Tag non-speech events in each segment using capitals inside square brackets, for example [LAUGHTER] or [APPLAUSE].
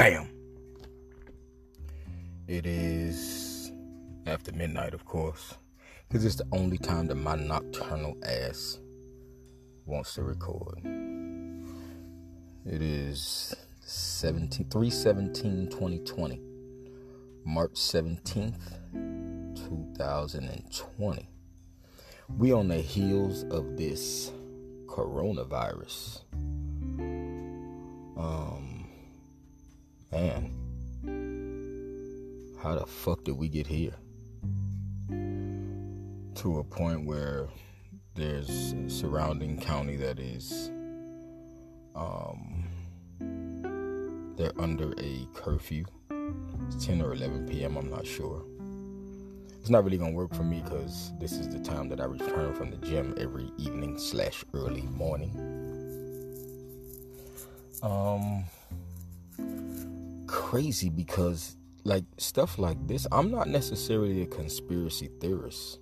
Bam! It is after midnight, of course, because it's the only time that my nocturnal ass wants to record. It is 17, 317 2020, March 17th, 2020. We on the heels of this coronavirus. Um, man, how the fuck did we get here? To a point where there's a surrounding county that is, um, they're under a curfew. It's 10 or 11 p.m. I'm not sure. It's not really gonna work for me because this is the time that I return from the gym every evening slash early morning. Um, crazy because like stuff like this, I'm not necessarily a conspiracy theorist,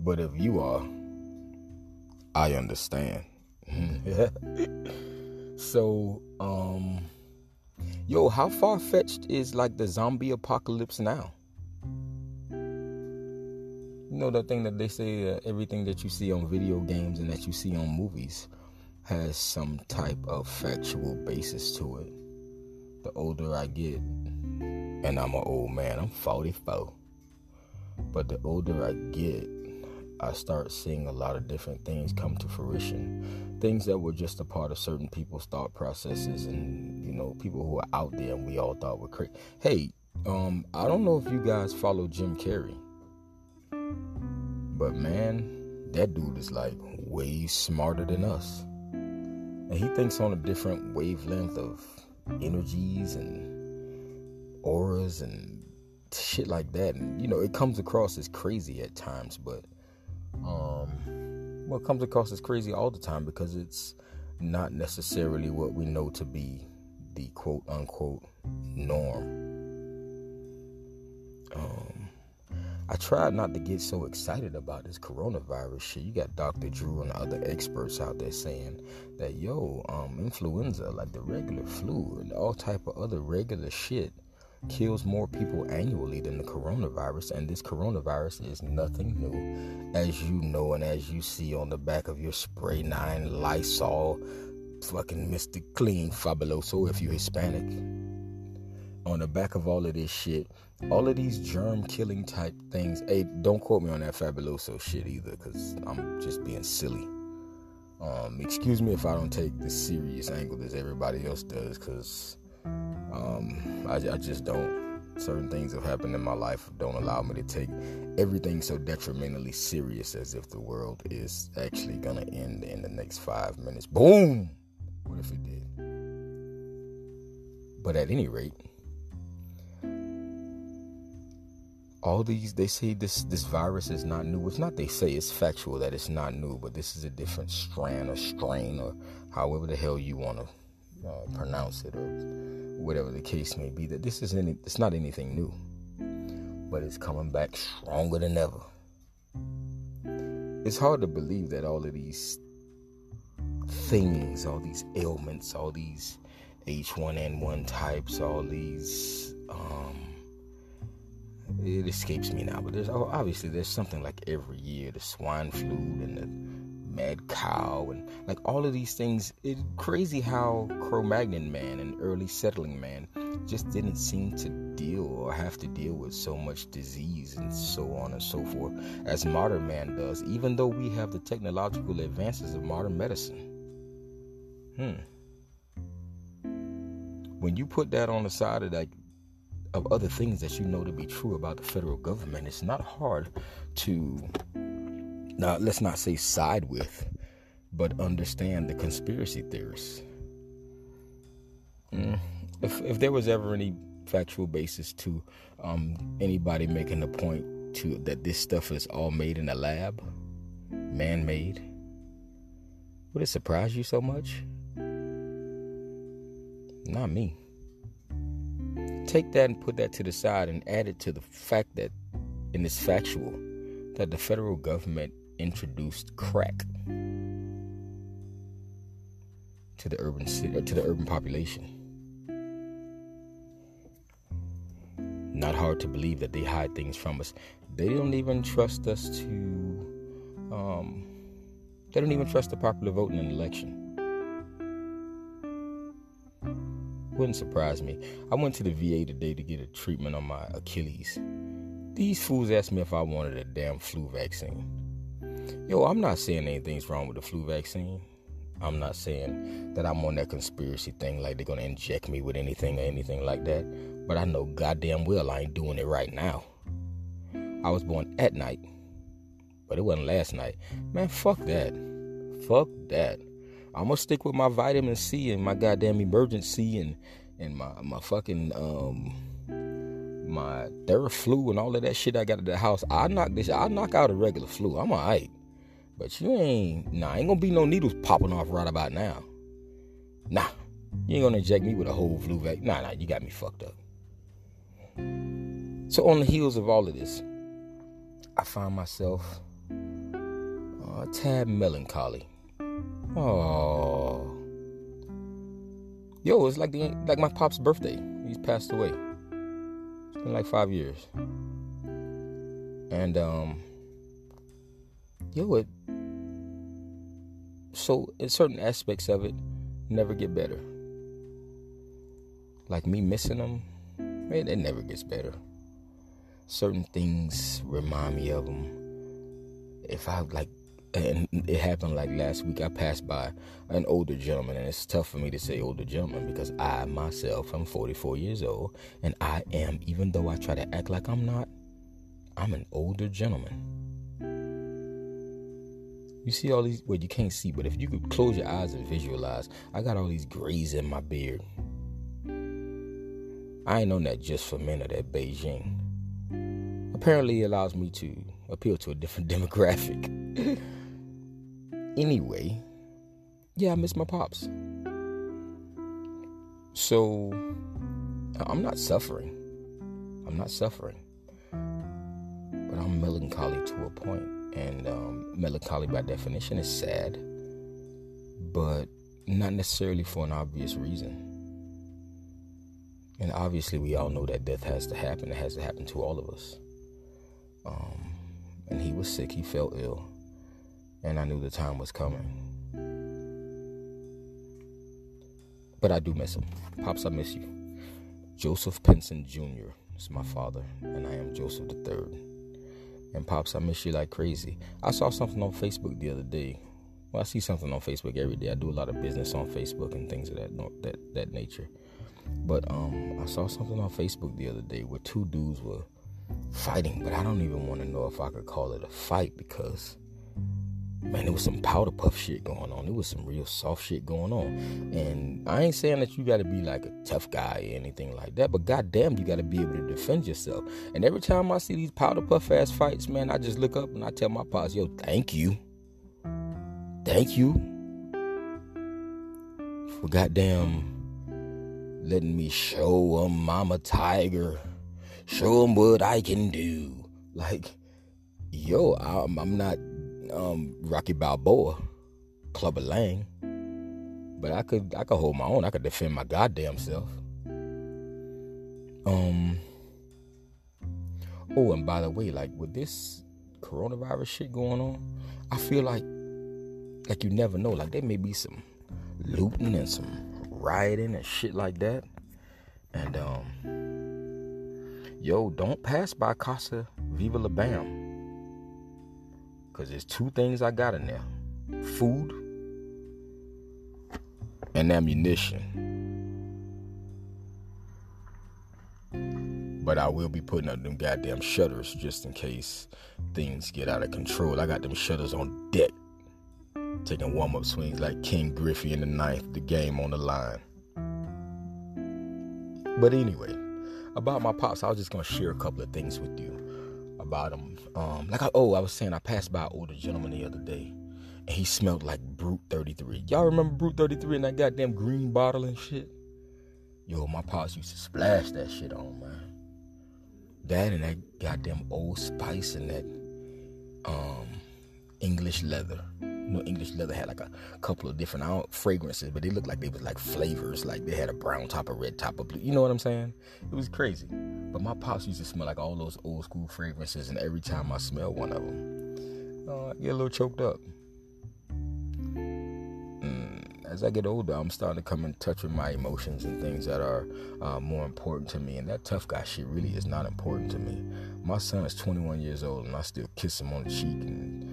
but if you are, I understand. [LAUGHS] so, um, yo, how far fetched is like the zombie apocalypse now? You know the thing that they say uh, everything that you see on video games and that you see on movies has some type of factual basis to it. The older I get, and I'm an old man, I'm 44. But the older I get, I start seeing a lot of different things come to fruition. Things that were just a part of certain people's thought processes and, you know, people who are out there and we all thought were crazy. Hey, um, I don't know if you guys follow Jim Carrey. But man, that dude is like way smarter than us. And he thinks on a different wavelength of energies and auras and shit like that. And you know, it comes across as crazy at times, but um well it comes across as crazy all the time because it's not necessarily what we know to be the quote unquote norm. Um I tried not to get so excited about this coronavirus shit. You got Dr. Drew and other experts out there saying that yo, um, influenza, like the regular flu and all type of other regular shit, kills more people annually than the coronavirus, and this coronavirus is nothing new, as you know and as you see on the back of your spray nine Lysol, fucking Mr. Clean Fabuloso if you're Hispanic. On the back of all of this shit, all of these germ killing type things. Hey, don't quote me on that fabuloso shit either, because I'm just being silly. Um, excuse me if I don't take the serious angle as everybody else does, because um, I, I just don't. Certain things have happened in my life don't allow me to take everything so detrimentally serious as if the world is actually gonna end in the next five minutes. Boom! What if it did? But at any rate, all these they say this this virus is not new. It's not they say it's factual that it's not new but this is a different strand or strain or however the hell you want to uh, pronounce it or whatever the case may be that this is any it's not anything new. But it's coming back stronger than ever. It's hard to believe that all of these things all these ailments all these h1n1 types all these um it escapes me now, but there's oh, obviously there's something like every year the swine flu and the mad cow and like all of these things. It's crazy how Cro-Magnon man and early settling man just didn't seem to deal or have to deal with so much disease and so on and so forth as modern man does, even though we have the technological advances of modern medicine. Hmm. When you put that on the side of like of other things that you know to be true about the federal government, it's not hard to now let's not say side with, but understand the conspiracy theorists. Mm. If if there was ever any factual basis to um, anybody making the point to that this stuff is all made in a lab, man-made, would it surprise you so much? Not me take that and put that to the side and add it to the fact that, and it's factual, that the federal government introduced crack to the urban city, uh, to the urban population. Not hard to believe that they hide things from us. They don't even trust us to. Um, they don't even trust the popular vote in an election. Wouldn't surprise me. I went to the VA today to get a treatment on my Achilles. These fools asked me if I wanted a damn flu vaccine. Yo, I'm not saying anything's wrong with the flu vaccine. I'm not saying that I'm on that conspiracy thing like they're gonna inject me with anything or anything like that. But I know goddamn well I ain't doing it right now. I was born at night, but it wasn't last night. Man, fuck that. Fuck that. I'm gonna stick with my vitamin C and my goddamn Emergen-C and and my my fucking um my Theraflu and all of that shit I got at the house. I knock this. I knock out a regular flu. I'm alright. But you ain't, nah, ain't gonna be no needles popping off right about now. Nah, you ain't gonna inject me with a whole flu vaccine. Nah, nah, you got me fucked up. So on the heels of all of this, I find myself uh, a tad melancholy. Oh, yo, it's like the like my pop's birthday. He's passed away. It's been like five years, and um, yo, it so in certain aspects of it never get better. Like me missing them, man, it never gets better. Certain things remind me of them. If I like, and it happened like last week, I passed by an older gentleman, and it's tough for me to say older gentleman because I myself am 44 years old, and I am, even though I try to act like I'm not, I'm an older gentleman. You see all these, well, you can't see, but if you could close your eyes and visualize, I got all these grays in my beard. I ain't on that just for men of that Beijing. Apparently, it allows me to appeal to a different [LAUGHS] demographic. [LAUGHS] anyway, yeah, I miss my pops. So, I'm not suffering. I'm not suffering. But I'm melancholy to a point. And um, melancholy, by definition, is sad, but not necessarily for an obvious reason. And obviously, we all know that death has to happen. It has to happen to all of us. Um, and he was sick, he felt ill, and I knew the time was coming. But I do miss him. Pops, I miss you. Joseph Pinson Jr. is my father, and I am Joseph Third. And Pops, I miss you like crazy. I saw something on Facebook the other day. Well, I see something on Facebook every day. I do a lot of business on Facebook and things of that that that nature. But um, I saw something on Facebook the other day where two dudes were fighting, but I don't even want to know if I could call it a fight because man, there was some powder puff shit going on. There was some real soft shit going on. And I ain't saying that you got to be like a tough guy or anything like that, but goddamn, you got to be able to defend yourself. And every time I see these powder puff ass fights, man, I just look up and I tell my pops, yo, thank you. Thank you for goddamn letting me show them I'm a tiger. Show them what I can do. Like, yo, I'm, I'm not um, Rocky Balboa, Clubber Lang. But I could I could hold my own. I could defend my goddamn self. Um. Oh, and by the way, like with this coronavirus shit going on, I feel like like you never know. Like there may be some looting and some rioting and shit like that. And um, yo, don't pass by Casa Viva La Bam because there's two things I got in there food and ammunition. But I will be putting up them goddamn shutters just in case things get out of control. I got them shutters on deck. Taking warm up swings like Ken Griffey in the ninth, the game on the line. But anyway, about my pops, I was just gonna share a couple of things with you about him. Um, like I, oh, I was saying, I passed by an older gentleman the other day, and he smelled like Brut 33. Y'all remember Brut 33 and that goddamn green bottle and shit? Yo, my pops used to splash that shit on, man. That and that goddamn Old Spice and that um English leather. Know, English leather had like a couple of different fragrances, but they looked like they was like flavors. Like they had a brown top, a red top, a blue. You know what I'm saying? It was crazy. But my pops used to smell like all those old school fragrances, and every time I smell one of them, uh, I get a little choked up. Mm, as I get older, I'm starting to come in touch with my emotions and things that are uh, more important to me. And that tough guy shit really is not important to me. My son is 21 years old, and I still kiss him on the cheek and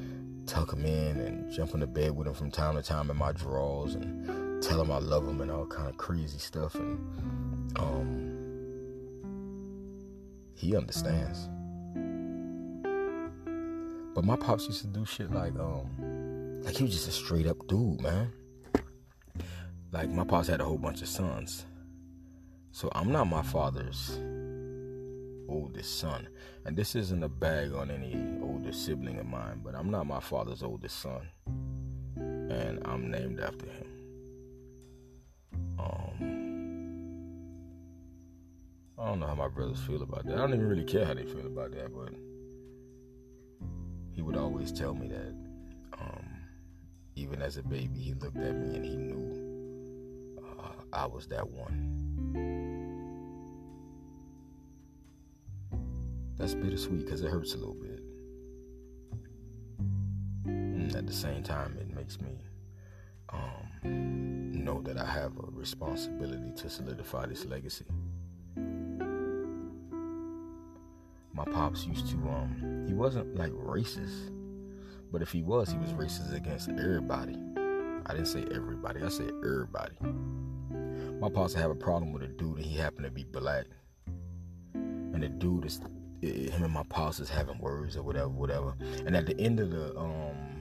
tuck him in and jump in the bed with him from time to time in my drawers and tell him I love him and all kind of crazy stuff. And um, he understands. But my pops used to do shit like, um, like he was just a straight up dude, man. Like my pops had a whole bunch of sons. So I'm not my father's oldest son. And this isn't a bag on any older sibling of mine, but I'm not my father's oldest son. And I'm named after him. Um, I don't know how my brothers feel about that. I don't even really care how they feel about that, but he would always tell me that. Um, even as a baby, he looked at me and he knew uh, I was that one. That's bittersweet because it hurts a little bit. And at the same time, it makes me um, know that I have a responsibility to solidify this legacy. my pops used to um he wasn't like racist but if he was he was racist against everybody i didn't say everybody i said everybody my pops had a problem with a dude and he happened to be black and the dude is him and my pops is having words or whatever whatever and at the end of the um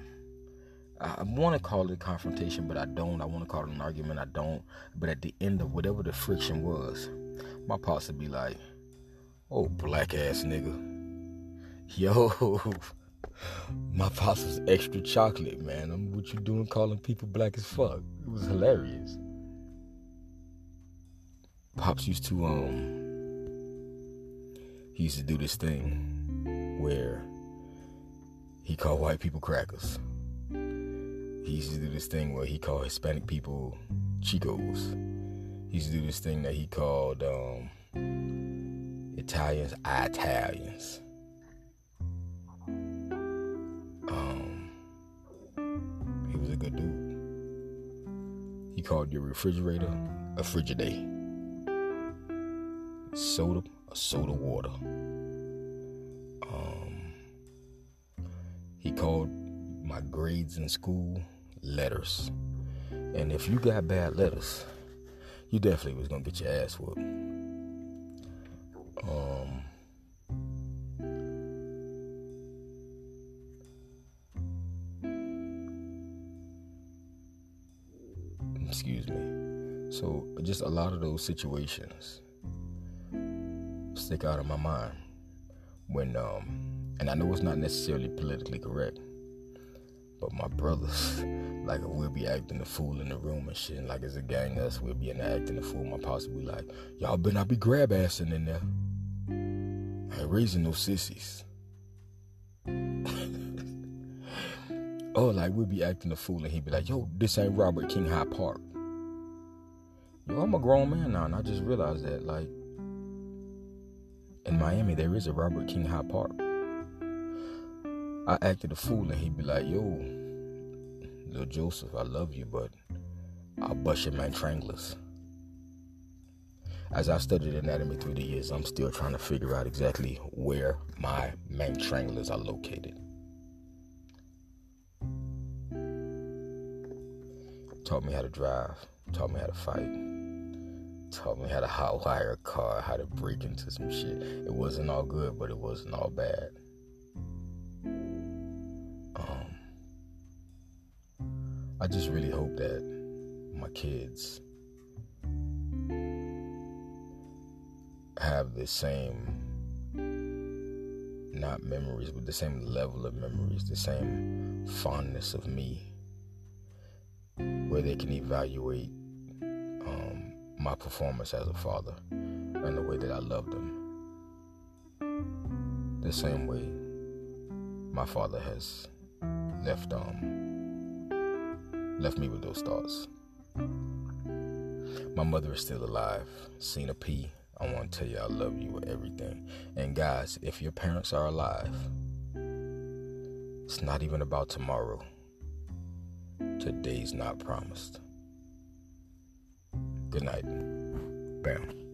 I want to call it a confrontation, but I don't. I want to call it an argument. I don't. But at the end of whatever the friction was, my pops would be like, Oh, black ass nigga. Yo, [LAUGHS] my pops was extra chocolate, man. I'm what you doing calling people black as fuck. It was hilarious. Pops used to um he used to do this thing where he called white people crackers. He used to do this thing where he called Hispanic people chicos. He used to do this thing that he called um Italians Italians. Um, he was a good dude. He called your refrigerator a frigidaire. Soda, soda water. Um, he called my grades in school letters. And if you got bad letters, you definitely was gonna get your ass whooped. Um, excuse me. So, just a lot of those situations stick out of my mind when, um, and I know it's not necessarily politically correct, but my brothers, [LAUGHS] like, we'll be acting the fool in the room and shit. Like, as a gang, us, we'll be acting the fool. My pops will be like, y'all better not be grab assing in there. I ain't raising no sissies. [LAUGHS] oh, like we'll be acting a fool and he'd be like, yo, this ain't Robert King High Park. Yo, I'm a grown man now, and I just realized that, like, in Miami, there is a Robert King High Park. I acted a fool, and he'd be like, yo, little Joseph, I love you, but I'll bust your man tranglers as I studied anatomy through the years, I'm still trying to figure out exactly where my main triangulars are located. Taught me how to drive, taught me how to fight, taught me how to hotwire a car, how to break into some shit. It wasn't all good, but it wasn't all bad. Um, I just really hope that my kids have the same not memories but the same level of memories the same fondness of me where they can evaluate my performance as a father and the way that i love them the same way my father has left um, left me with those thoughts. My mother is still alive. Cena P. I want to tell you I love you with everything. And guys, if your parents are alive, it's not even about tomorrow. Today's not promised. Good night. Bam.